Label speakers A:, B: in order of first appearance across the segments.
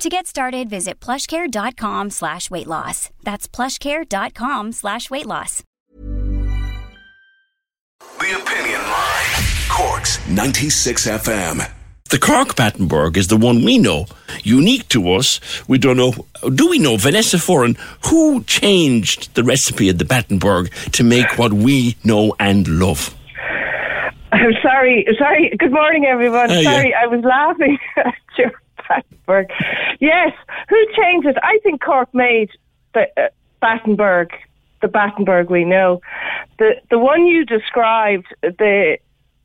A: To get started, visit plushcare.com slash weight loss. That's plushcare.com slash weight loss.
B: The Opinion Line. Corks 96 FM.
C: The Cork Battenberg is the one we know, unique to us. We don't know. Do we know Vanessa Foran? Who changed the recipe of the Battenberg to make what we know and love?
D: I'm sorry. Sorry. Good morning, everyone.
C: Oh, yeah.
D: sorry, I was laughing at your Battenberg. Yes, who changed it? I think Cork made the uh, Battenberg, the Battenberg we know. The the one you described, the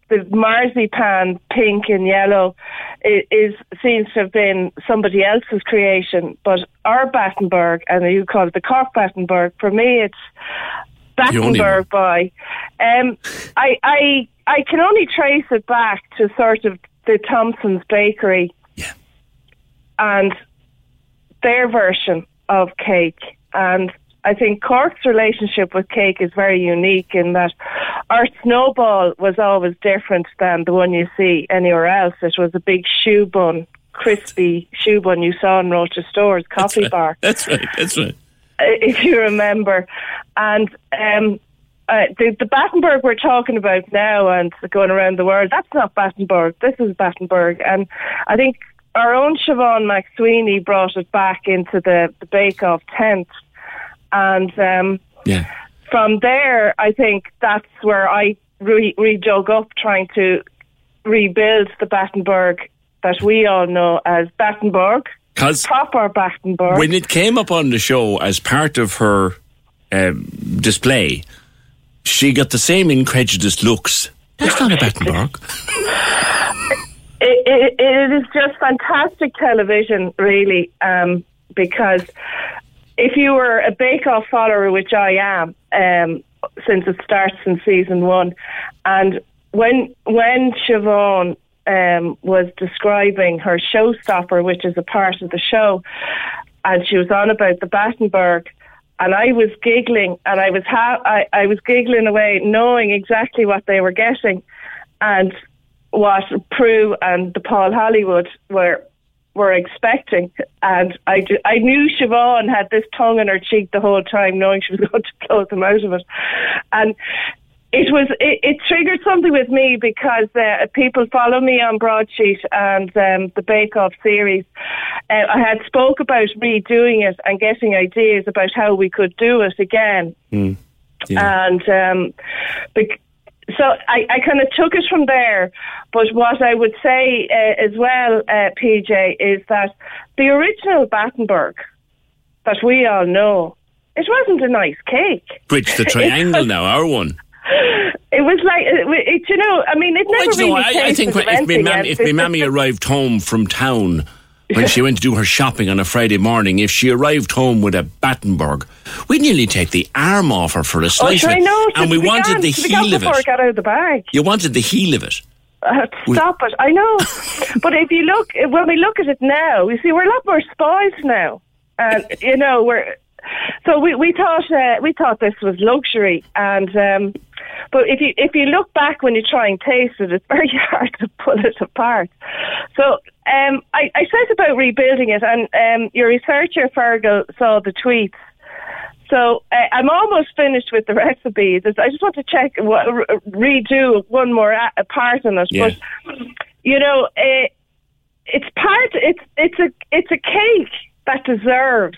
D: the marzipan pink and yellow is seems to have been somebody else's creation, but our Battenberg, and you call it the Cork Battenberg. For me, it's Battenberg by. Um, I I I can only trace it back to sort of the Thompson's Bakery. And their version of cake. And I think Cork's relationship with cake is very unique in that our snowball was always different than the one you see anywhere else. It was a big choux bun, crispy choux bun you saw in Roches Stores, coffee bar
C: That's right. That's right.
D: if you remember. And um, uh, the, the Battenberg we're talking about now and going around the world, that's not Battenberg. This is Battenberg. And I think our own Siobhan McSweeney brought it back into the, the Bake Off tent. And um,
C: Yeah.
D: from there, I think that's where I re- redug up trying to rebuild the Battenberg that we all know as Battenberg, proper Battenberg.
C: when it came up on the show as part of her um, display, she got the same incredulous looks. That's not a Battenberg.
D: It, it, is just fantastic television, really, um, because if you were a Bake Off follower, which I am, um, since it starts in season one, and when when Siobhan um, was describing her showstopper, which is a part of the show, and she was on about the Battenberg, and I was giggling, and I was ha- I, I was giggling away, knowing exactly what they were getting, and what Prue and the Paul Hollywood were were expecting, and I, I knew Siobhan had this tongue in her cheek the whole time, knowing she was going to close them out of it, and it was it, it triggered something with me because uh, people follow me on Broadsheet and um, the Bake Off series. Uh, I had spoke about redoing it and getting ideas about how we could do it again,
C: Yeah.
D: and um, bec- so I, I kind of took it from there. But what I would say uh, as well, uh, PJ, is that the original Battenberg that we all know, it wasn't a nice cake.
C: Bridge the triangle
D: was-
C: now, our one.
D: It was like, it, it, you know, I mean, it never
C: I, don't
D: really
C: know, I, I think if my,
D: anything
C: if my mammy arrived home from town when she went to do her shopping on a Friday morning, if she arrived home with a Battenberg, we'd nearly take the arm off her for a
D: Oh,
C: slice
D: sure,
C: of
D: I
C: it.
D: know.
C: and we
D: we
C: wanted the heel of
D: before
C: it.
D: got out of the bag.
C: You wanted the heel of it.
D: Uh, stop it. I know. but if you look, when we look at it now, you see, we're a lot more spoiled now. And, you know, we're, so we, we thought, uh, we thought this was luxury. And, um, but if you, if you look back when you try and taste it, it's very hard to pull it apart. So, um, I, I said about rebuilding it and, um, your researcher, Fergal, saw the tweets. So uh, I'm almost finished with the recipes. I just want to check, what, re- redo one more a, a part on it.
C: Yeah.
D: But you know, uh, it's part. It's it's a it's a cake that deserves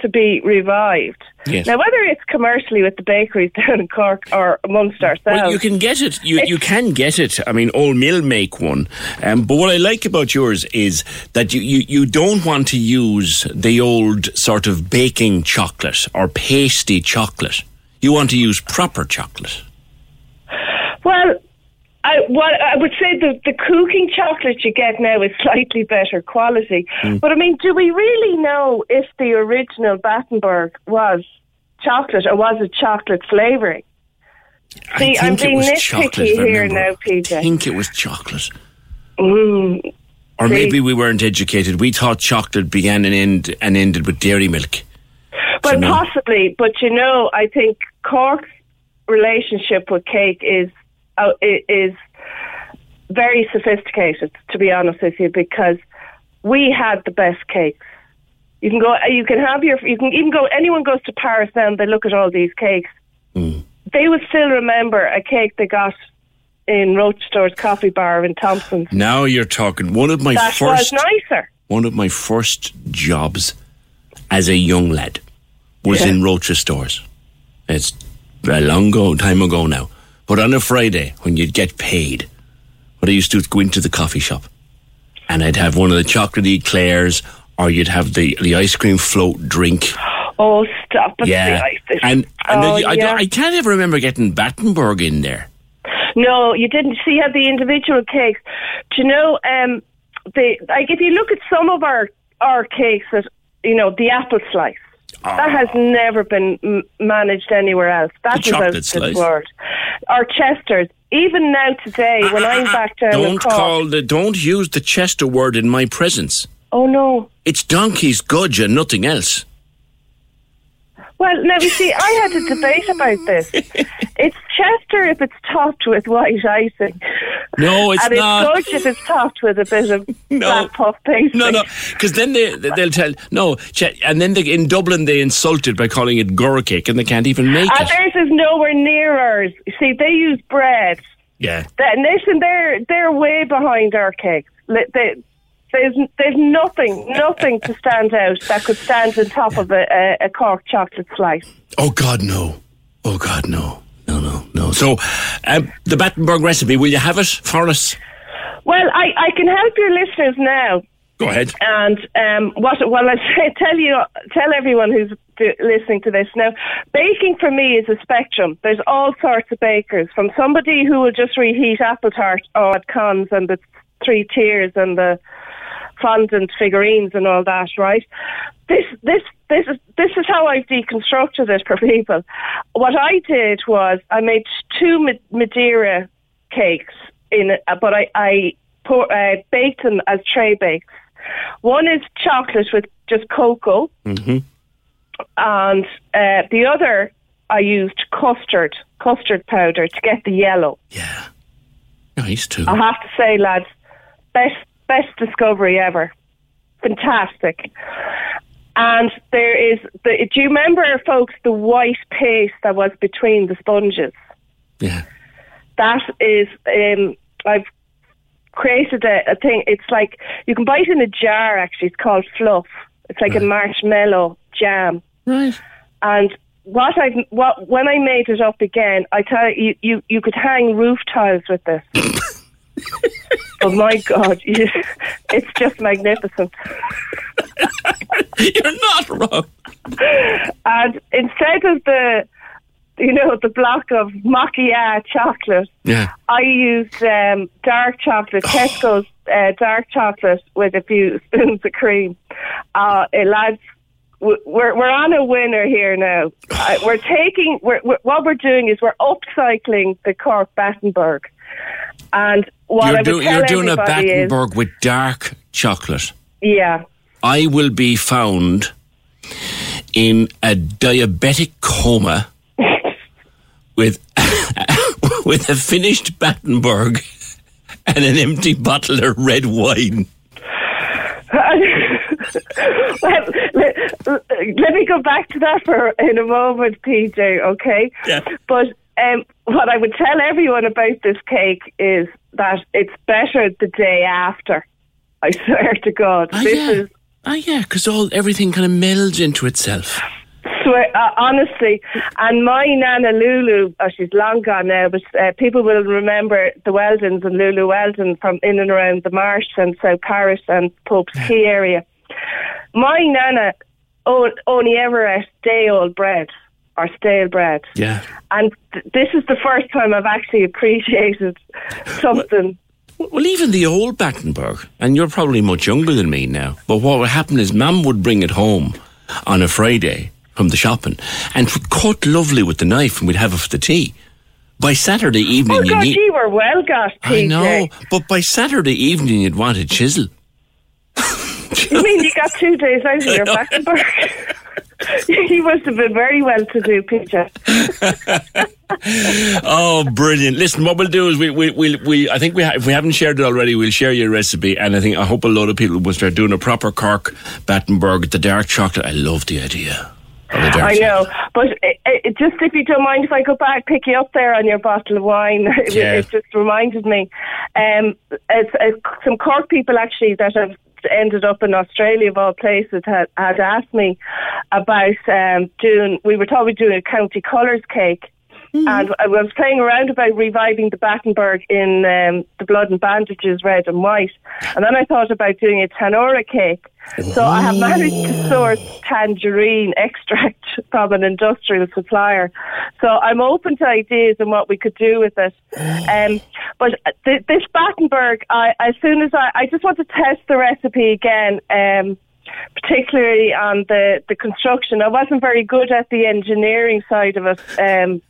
D: to be revived.
C: Yes.
D: Now, whether it's commercially with the bakeries down in Cork or amongst ourselves,
C: Well, you can get it. You, you can get it. I mean, Old Mill make one. Um, but what I like about yours is that you, you, you don't want to use the old sort of baking chocolate or pasty chocolate. You want to use proper chocolate.
D: Well, I what I would say the the cooking chocolate you get now is slightly better quality.
C: Mm.
D: But I mean, do we really know if the original Battenberg was chocolate or was it chocolate flavouring? See,
C: I it
D: being
C: was
D: nitpicky
C: chocolate.
D: here now, PJ.
C: I think it was chocolate.
D: Mm,
C: Or
D: See-
C: maybe we weren't educated. We thought chocolate began and, end, and ended with dairy milk.
D: Well,
C: know?
D: possibly, but you know, I think Cork's relationship with cake is uh, is very sophisticated. To be honest with you, because we had the best cakes. You can go. You can have your. You can even go. Anyone goes to Paris now, and they look at all these cakes.
C: Mm.
D: They would still remember a cake they got in Roches Store's coffee bar in Thompson's.
C: Now you're talking. One of my
D: That
C: first,
D: was nicer.
C: one of my first jobs as a young lad was
D: Yeah.
C: in Roches stores. It's a long ago, time ago now. But on a Friday, when you'd get paid, what I used to do is go into the coffee shop, and I'd have one of the chocolatey eclairs, or you'd have the the ice cream float drink.
D: Oh, stop it!
C: Yeah, and, and
D: oh,
C: I, I,
D: yeah.
C: I can't ever remember getting Battenberg in there.
D: No, you didn't. See, had the individual cakes. Do you know? Um, the like if you look at some of our our cakes, that you know, the apple slice. Oh. That has never been m- managed anywhere else. That
C: The
D: was out of
C: slice.
D: this world. Our Chesters, even now today, when I'm ah, ah, ah. back down
C: Don't
D: Cork.
C: call the don't use the Chester word in my presence.
D: oh no.
C: It's donkey's gudge and nothing else.
D: Well, now you see, I had a debate about this. it's Chester if it's topped with white icing.
C: No, it's
D: and
C: not.
D: it's if it's topped with a bit of
C: No.
D: black puff pastry.
C: No, no, because then they they'll tell no, and then they, in Dublin they insulted by calling it gora cake, and they can't even make
D: And
C: it.
D: theirs is nowhere near ours. See, they use bread.
C: Yeah,
D: That, listen, they're they're way behind our cakes. They, there's there's nothing nothing to stand out that could stand on top of a, a, a Cork chocolate slice.
C: Oh God, no! Oh God, no! No, no. So, um, the Battenberg recipe, will you have it for us?
D: Well, I, I can help your listeners now.
C: Go ahead.
D: And um, what? Well, I say, tell you, tell everyone who's listening to this now. Baking for me is a spectrum. There's all sorts of bakers, from somebody who will just reheat apple tart or at cons and the three tiers and the fondant figurines and all that. Right? This, this, this is this is how I've deconstructed it for people. What I did was I made two Madeira cakes in, but I, I pour, uh, baked them as tray bakes. One is chocolate with just cocoa,
C: Mm-hmm.
D: and uh, the other I used custard, custard powder to get the yellow.
C: Yeah, nice too.
D: I have to say, lads, best best discovery ever. Fantastic. And there is the. Do you remember, folks, the white paste that was between the sponges?
C: Yeah,
D: that is um, I've created a, a thing. It's like you can buy it in a jar. Actually, it's called fluff. It's like a marshmallow jam.
C: right.
D: And what I've, what when I made it up again, I tell you, you you could hang roof tiles with this. oh my God, you, it's just magnificent.
C: You're not wrong.
D: And instead of the you know the block of macchiato chocolate,
C: Yeah.
D: I used um, dark chocolate, Tesco's uh, dark chocolate with a few spoons of cream. Uh, eh, lads, we're we're on a winner here now. Uh, we're taking we're, we're, what we're doing is we're upcycling the Cork Battenberg, and what I
C: You're,
D: would
C: do,
D: tell
C: you're doing a
D: everybody is,
C: Battenberg with dark chocolate.
D: yeah,
C: I will be found in a diabetic coma with with a finished Battenberg and an empty bottle of red wine.
D: well, let, let me go back to that for in a moment, PJ. Okay.
C: Yeah.
D: But um, what I would tell everyone about this cake is that it's better the day after. I swear to God,
C: Ah,
D: this
C: yeah.
D: is
C: Ah, yeah, because all everything kind of melds into itself.
D: swear uh, honestly. And my nana Lulu, oh, she's long gone now, but uh, people will remember the Weldons and Lulu Weldon from in and around the Marsh and South Parish and Pope's Quay area. My nana o- only ever ate day old bread or stale bread.
C: Yeah.
D: And th- this is the first time I've actually appreciated something.
C: Well, even the old Battenberg, and you're probably much younger than me now, but what would happen is Mum would bring it home on a Friday from the shopping and would cut lovely with the knife and we'd have it for the tea. By Saturday evening,
D: Oh
C: you
D: God,
C: need.
D: you were well got, PJ.
C: I know, but by Saturday evening, you'd want a chisel.
D: You mean you got two days out of your
C: know.
D: you must have been very well to do, PJ.
C: Oh, brilliant! Listen, what we'll do is we we we, we I think we ha- if we haven't shared it already, we'll share your recipe, and I think I hope a lot of people will start doing a proper Cork Battenberg, the dark chocolate. I love the idea. Of the dark
D: I know, but it, it, just if you don't mind, if I go back, pick you up there on your bottle of wine. It,
C: Yeah.
D: it just reminded me. Um, it's, it's some Cork people actually that have ended up in Australia of all places had, had asked me about um, doing. We were talking doing a county colours cake. And I was playing around about reviving the Battenberg in um, the blood and bandages, red and white. And then I thought about doing a Tanora cake. So I have managed to source tangerine extract from an industrial supplier. So I'm open to ideas and what we could do with it. Um, but th- this Battenberg, I, as soon as I, I just want to test the recipe again. Um, particularly on the, the construction. I wasn't very good at the engineering side of it. Um,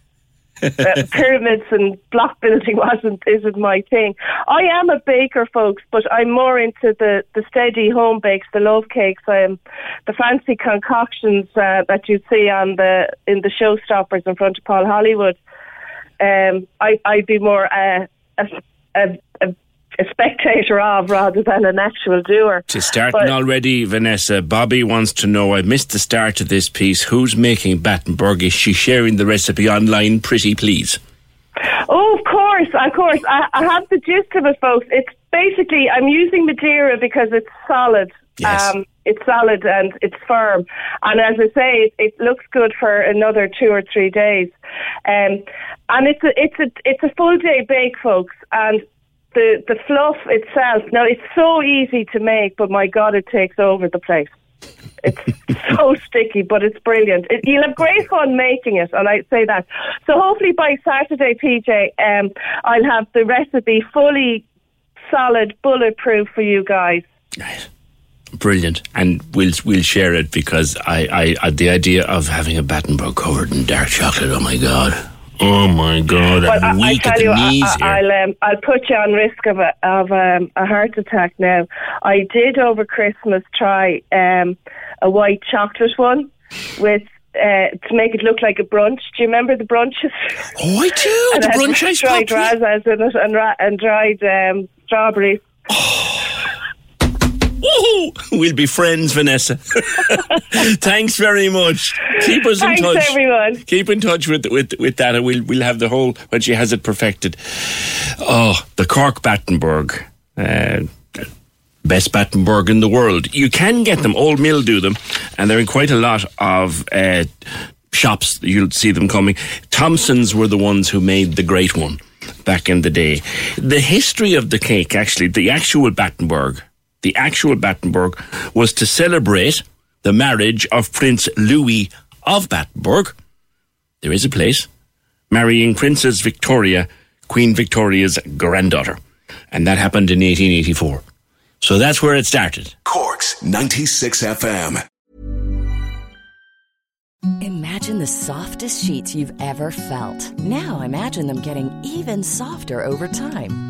D: uh, pyramids and block building wasn't isn't my thing. I am a baker, folks, but I'm more into the, the steady home bakes, the loaf cakes, um, the fancy concoctions uh, that you see on the in the showstoppers in front of Paul Hollywood. Um, I I'd be more uh, a, a, a spectator of rather than an actual doer.
C: To starting
D: But-
C: already, Vanessa. Bobby wants to know. I missed the start of this piece. Who's making Battenberg? Is she sharing the recipe online? Pretty please.
D: Oh, of course, of course. I, I have the gist of it, folks. It's basically I'm using Madeira because it's solid.
C: Yes.
D: Um, it's solid and it's firm, and as I say, it, it looks good for another two or three days. Um, and it's a it's a it's a full day bake, folks, and. The, the fluff itself, now it's so easy to make, but my God, it takes over the place. It's so sticky, but it's brilliant. It, you'll have great fun making it, and I say that. So hopefully by Saturday, PJ, um, I'll have the recipe fully solid, bulletproof for you guys. Right.
C: Brilliant, and we'll we'll share it because I, I, I the idea of having a Battenberg covered in dark chocolate. Oh my god! Oh my god!
D: I,
C: I'm
D: I
C: weak at
D: tell
C: the
D: you, I. I, will um, I'll put you on risk of a of um, a heart attack now. I did over Christmas try um, a white chocolate one with. Uh, to make it look like a brunch. Do you remember the brunches?
C: oh, I do.
D: And
C: the brunch ice
D: dried in it and, ra- and dried um, strawberries.
C: Woohoo! We'll be friends, Vanessa. Thanks very much. Keep us
D: Thanks,
C: in touch.
D: everyone.
C: Keep in touch with with with that, and we'll we'll have the whole when she has it perfected. Oh, the Cork Battenberg. Uh, Best Battenberg in the world. You can get them. Old Mill do them, and they're in quite a lot of uh, shops. You'll see them coming. Thompsons were the ones who made the great one back in the day. The history of the cake, actually, the actual Battenberg, the actual Battenberg was to celebrate the marriage of Prince Louis of Battenberg. There is a place marrying Princess Victoria, Queen Victoria's granddaughter, and that happened in 1884. So that's where it started.
B: Corks 96 FM.
E: Imagine the softest sheets you've ever felt. Now imagine them getting even softer over time.